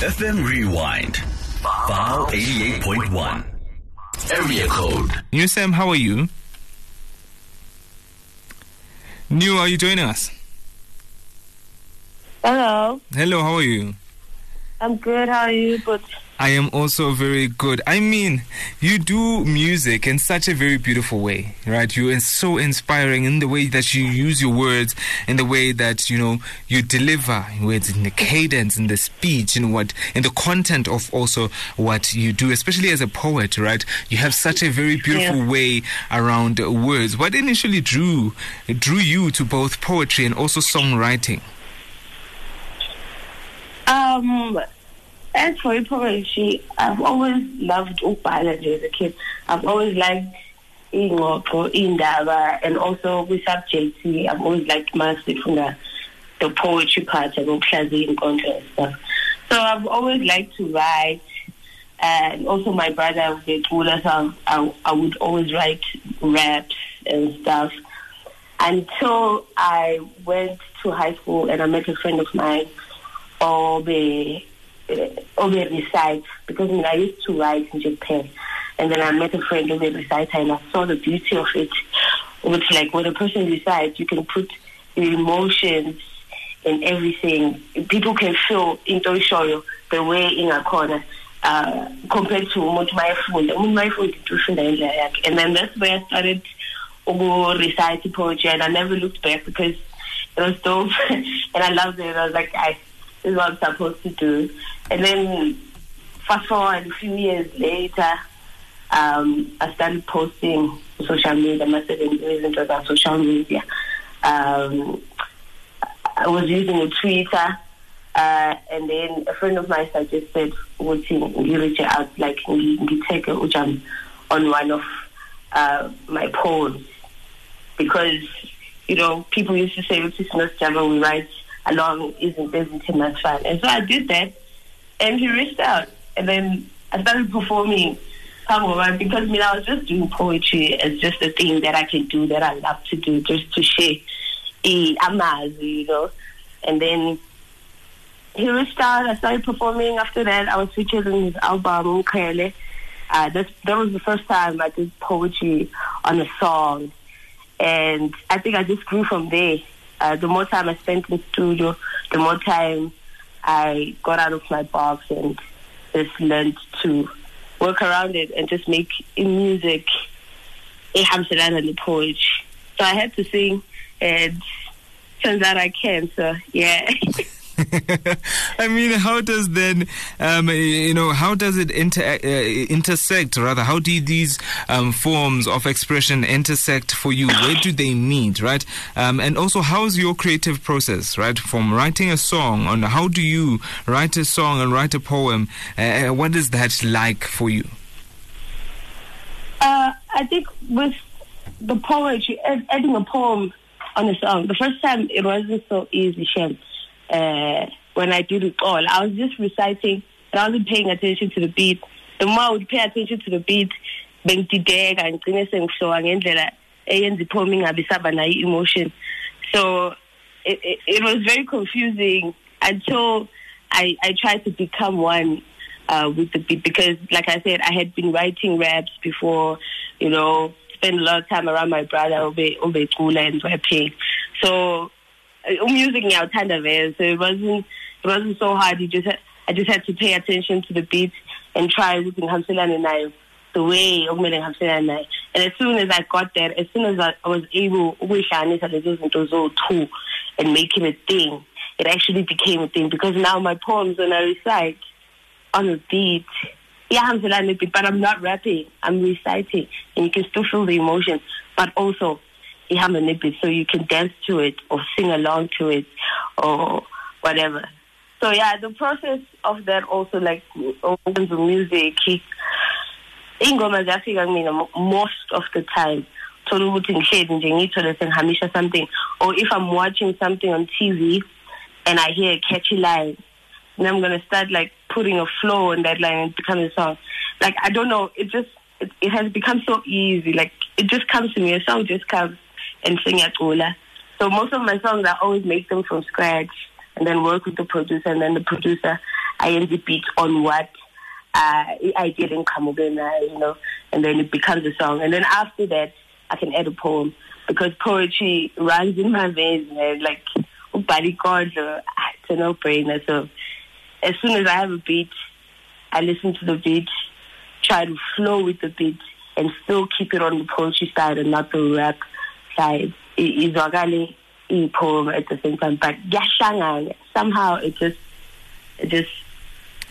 FM Rewind. File 88.1. Area code. Nue Sam, how are you? Nue, are you joining us? Hello, Hello, how are you? I'm good. How are you? But I am also very good. I mean, you do music in such a very beautiful way, right? You are so inspiring in the way that you use your words, in the way that you know you deliver words, in the cadence, in the speech, in what, in the content of also what you do, especially as a poet, right? You have such a very beautiful Yeah. way around words. What initially drew drew you to both poetry and also songwriting? um, as for poetry, I've always loved ukubhala as a kid. I've always liked ingxoxo, indaba, and also with subjects. I've always liked massive from the poetry part of ukuhlaziya inkondlo and stuff. So I've always liked to write. And also my brother Bekula, so I, I would always write raps and stuff. until I went to high school and I met a friend of mine, Obe, uh, Obe Recite, because I, mean, I used to write in Japan. And then I met a friend, Obe Recite, and I saw the beauty of it. Which, like, when a person recites, you can put your emotions and everything. People can feel into shoyo the way in a corner. Uh, compared to umuntu mayefunda umuntu mayefunda into and then that's where I started to recite poetry and I never looked back because it was dope and I loved it. I was like, I, is what I'm supposed to do. And then fast forward a few years later, um, I started posting social media. My second reason on social media. Um, I was using Twitter, uh, and then a friend of mine suggested, would you reach out, like, you take a ujam on one of uh, my poems because you know people used to say is not Java we write along isn't isn't it much fun and so I did that and he reached out and then I started performing because mean I was just doing poetry as just a thing that I can do that I love to do just to share a amazi you know. And then he reached out I started performing. After that I was featured in his album Ukhele uh, that that was the first time I did poetry on a song, and I think I just grew from there. Uh, the more time I spent in the studio, the more time I got out of my box and just learned to work around it and just make music ehamselana and the poetry. So I had to sing, and turns out I can. So yeah. I mean, how does then, um, you know, how does it inter- uh, intersect? Rather, how do these um, forms of expression intersect for you? Where do they meet, right? Um, and also, how's your creative process, right? From writing a song, on how do you write a song and write a poem? Uh, what is that like for you? Uh, I think with the poetry, adding a poem on a song, the first time it wasn't so easy, Shem. Uh, when I did it all, I was just reciting and I wasn't paying attention to the beat. The more I would pay attention to the beat, bengidideka ngigcine sengihloka ngendlela eyenza ipoem ingabi saba nayo emotion. So it, it, it was very confusing until I, I tried to become one uh, with the beat because, like I said, I had been writing raps before, you know, spent a lot of time around my brother, Obe, Obe Kula and rapping. So, Uh, music ngiyawuthanda vele, so it wasn't, it wasn't so hard. You just I just had to pay attention to the beat and try ukuthi ngihambiselane nayo the way okumele ngihambiselane nayo. And as soon as I got that, as soon as I, was able ukuyihlanganisa lezo zinto zo-two and make it a thing, it actually became a thing because now my poems when I recite on a beat, iyahambiselana ne beat, but I'm not rapping, I'm reciting and you can still feel the emotion, but also ihamba ne beat so you can dance to it or sing along to it or whatever. So yeah, the process of that also like opens the music. Ingoma ziyafika kumina mo- most of the time. Thola ukuthi ngihlezi nje ngiyithole sengihamisha something or if I'm watching something on TV and I hear a catchy line then I'm gonna start like putting a flow on that line and it becomes a song. Like I don't know, it just it, it has become so easy. Like it just comes to me. A song just comes and sing at Ola. So most of my songs I always make them from scratch and then work with the producer and then the producer ayenze beat on what uh i-idea lengiqhamuke nayo you know and then it becomes a song. And then after that i can add a poem because poetry runs in my veins man. Like ukubhala ikondlo ah, it's a no-brainer. So as soon as i have a beat i listen to the beat try to flow with the beat and still keep it on the poetry side and not the rap side izwakale iyi-poem at the same time but kuyahlangana. Somehow it just it just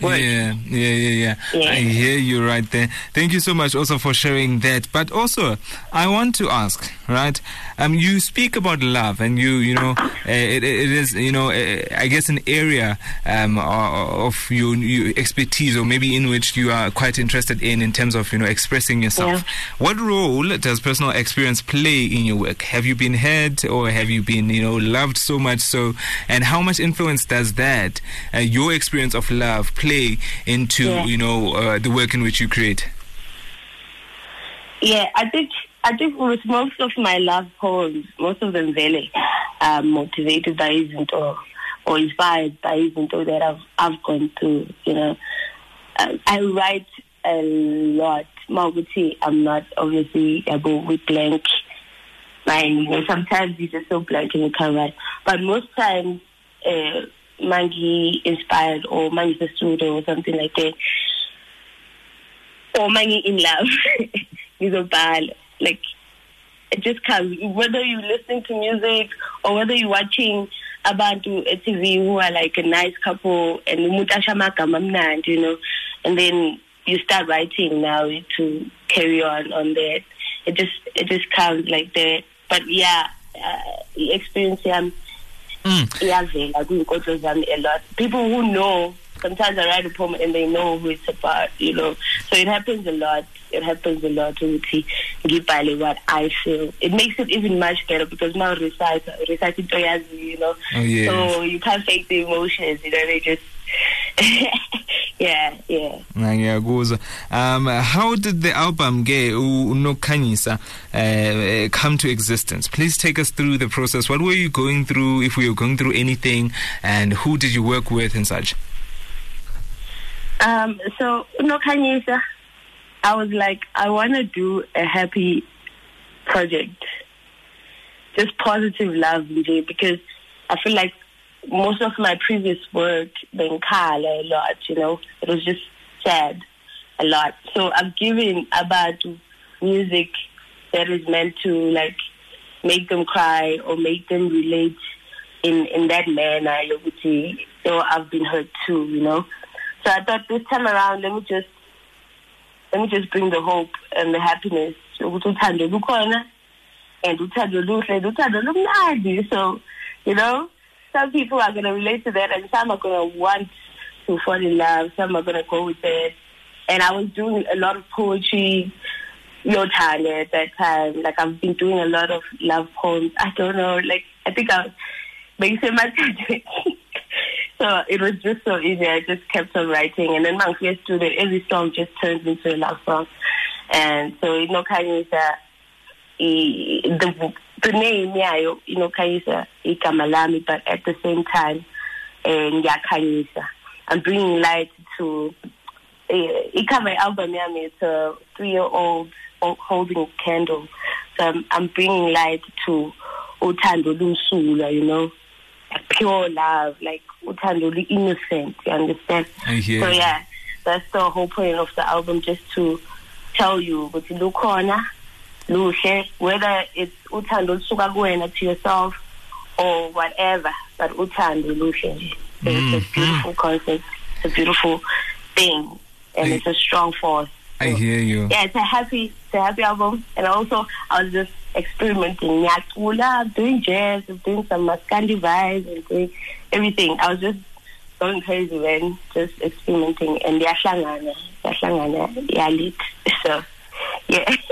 Yeah, yeah, yeah, yeah, Yeah. I hear you right there. Thank you so much also for sharing that. But also, I want to ask, right? Um, you speak about love, and you, you know, uh, it, it is, you know, uh, I guess an area um of your, your expertise, or maybe in which you are quite interested in, in terms of you know expressing yourself. What role does personal experience play in your work? Have you been hurt, or have you been, you know, loved so much so? And how much influence does that, uh, your experience of love, play into Yeah. you know uh, the work in which you create? Yeah, I think I think with most of my love poems, most of them really are motivated by izinto or or inspired by izinto that I've I've gone through. You know, um, I write a lot. Mawukuthi I'm not obviously able with blank mind. You know, sometimes you're just so blank and you can't write. But most times, uh, mangi inspired or mangi the studio or something like that. Or mangi in love. Ngizobhala like it just comes whether you're listening to music or whether you're watching at TV who are like a nice couple and you know and then you start writing now to carry on on that. It just it just comes like that. But yeah uh, experience Mm. Mm. iyavela kwiinkotlo zami a lot. People who know sometimes i write a poem and they know who it's about you know. So it happens a lot. It happens a lot ukuthi ngibhale what i feel. It makes it even much better because now recite recite into oyaziyo you know. Oh, yes. so you can't fake the emotions you know they just yeah yeah. Ngiyakuzwa um how did the album ke unokhanyisa uh, come to existence? Please take us through the process. What were you going through if we were going through anything and who did you work with and such? Um, so Nokhanyisa, I was like, I want to do a happy project, just positive love, because I feel like most of my previous work been kala a lot, you know, it was just sad a lot. So I've given about music that is meant to like make them cry or make them relate in in that manner. yokuthi, So I've been hurt too, you know. So I thought this time around, let me just let me just bring the hope and the happiness. and. So, you know, some people are going to relate to that and some are going to want to fall in love. Some are going to go with it. And I was doing a lot of poetry, Yothane at that time. Like I've been doing a lot of love poems. I don't know, like I think I was making say my So it was just so easy. I just kept on writing, and then my first studio, every song just turned into a love song. And so you know, Kanyisa, uh, the the name yayo, you know, Kanyisa, igama lami, but at the same time, and Kanyisa, I'm bringing light to. Uh, ikama album yami, it's a three-year-old holding a candle. So I'm, I'm bringing light to uthando lumsulwa, you know, pure love, like uthando innocent. You understand? So yeah, that's the whole point of the album, just to tell you ukuthi lukhona luhle, whether it's uthando olusuka kuwena to yourself or whatever, but uthando luhle nje. So It's a mm-hmm. beautiful concept, it's a beautiful thing, and I- it's a strong force. I hear you. yeah, it's a happy, it's a happy album. And also, I was just experimenting. Nyakula, doing jazz, doing some Maskandi vibes, and doing everything. I was just going crazy, man. Just experimenting. And yahlangana, yahlangana, yalit. So, yeah.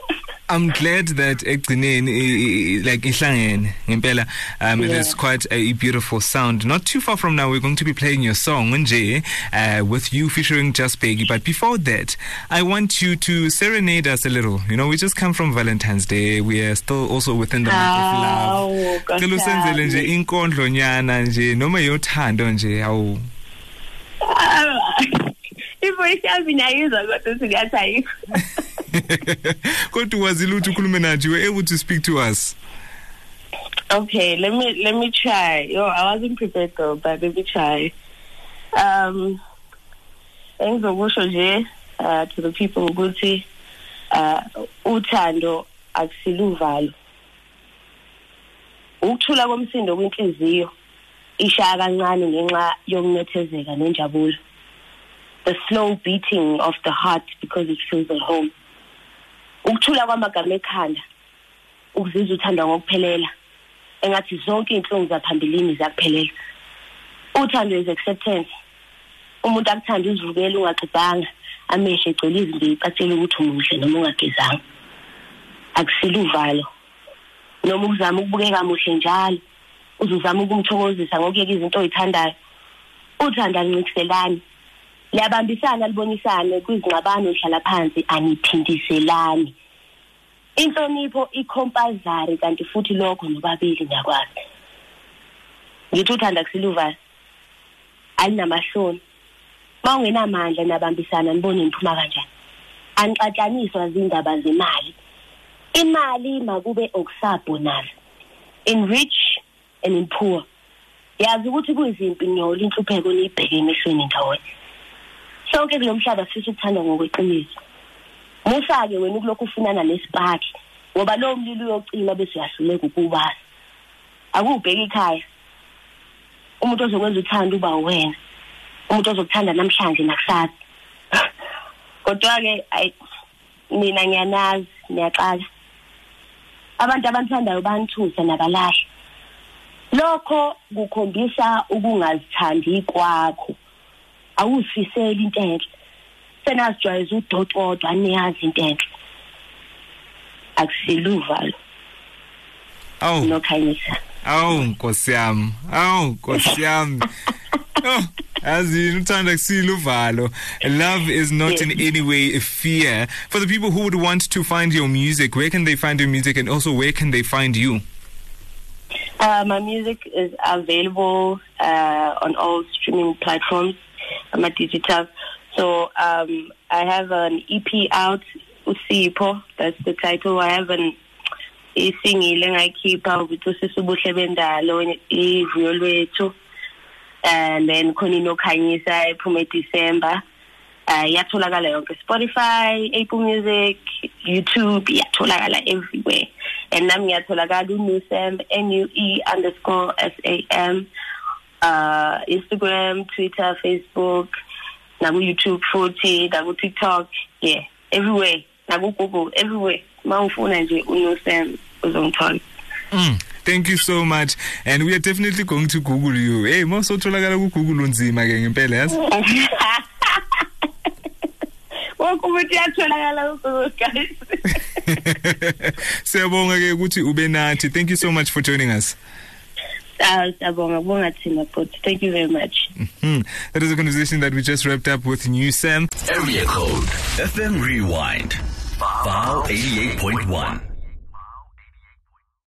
I'm glad that ekugcineni like ihlangene ngempela um it Yeah. is quite a beautiful sound. Not too far from now we're going to be playing your song nje uh, with you featuring Just Peggy. But before that I want you to serenade us a little. You know we just come from Valentine's Day. We are still also within the month of love. Cela usenzele nje Nkosiyami. inkondlonyana nje noma yothando nje awu ivoice yami niyayizwa kodwa singathi ayikho kodwa wazile ukuthi ukhulume nathi you were able to speak to us Okay, let me let me try. Yo, I wasn't prepared though, but let me try. Um, engizokusho nje uh, to the people ukuthi uh, uthando akusiluvalo. Ukuthula komsindo kwinhliziyo ishaya kancane ngenxa yokunethezeka nenjabulo. The slow beating of the heart because it feels at home. Ukuthula kwamagama ekhanda ukuzizwa uthandwa ngokuphelela. engathi zonke inhlungu zaphambilini zakuphelela. Uthando is acceptance. Umuntu akuthanda uzivukela ungaqedanga amehlo egcwele izimbici atshela ukuthi umuhle noma ungagezanga. Akusile uvalo. Noma ukuzama ukubukeka muhle njalo. Uzuzama ukumthokozisa ngokuyeka izinto oyithandayo uthanda aluncikiselani liyabambisana libonisane kwizingxabano lihlala phansi aniphindiselani. Inhlonipho ikhompazari kanti futhi lokho nobabili nyakwazi ngithi uthanda kusiluva alinamahloni. Mawungenamandla nabambisana nibone niphuma kanjani. Anixatshaniswa zindaba zemali. Imali makube okusabonus in rich and in poor. Yazi ukuthi kuyizimpi nyola inhlupheko niyibheke emehlweni ndawonye. Sonke kulomhlaba sifisa ukuthanda ngokweqiniso. Musa-ke wena ukulokhu ufunana nesipaki ngoba lowo mlilo uyocima bese uyahluleka ukuwubasa akuwubheka ikhaya. Umuntu ozokwenza uthanda uba wena umuntu ozokuthanda namhlanje nakusasa. Kodwa-ke ayi mina ngiyanazi ngiyaxala abantu abanthandayo banithusa nabalahla. Lokho kukhombisa ukungazithandi kwakho. Awuzifiseli into senazijwayeza udotodwa aniyazi into akusiluvalo awu. Nokhanyisa. Awu nkosi yami. Awu nkosi yami. Oh love is not in any way a fear. For the people who would want to find your music where can they find your music and also where can they find you? Uh, my music is available uh, on all streaming platforms. I'm a digital. So um, I have an EP out, Usipo. That's the title. I have an isingile ngayikhipha ukuthi sisubuhle bendalo ivuyo lwethu and then khona inokhanyisa ephume December uh, iyatholakala yonke Spotify, Apple Music, YouTube iyatholakala everywhere and nami ngiyatholakala unusam N-U-E underscore S-A-M uh, Instagram, Twitter, Facebook naku-YouTube futhi naku-TikTok yeah everywhere naku-Google everywhere mawufuna nje unusam uzongithola mm. Thank you so much and we are definitely going to Google you. Hey, mawusotholakala ku Google unzima ke ngempela yazi. wonke umuntu uyatholakala guys Siyabonga ke ukuthi ube nathi. Thank you so much for joining us. Siyabonga bonga thina but thank you very much Hmm. That is a conversation that we just wrapped up with Nue Sam. Area code FM Rewind. File 88.1.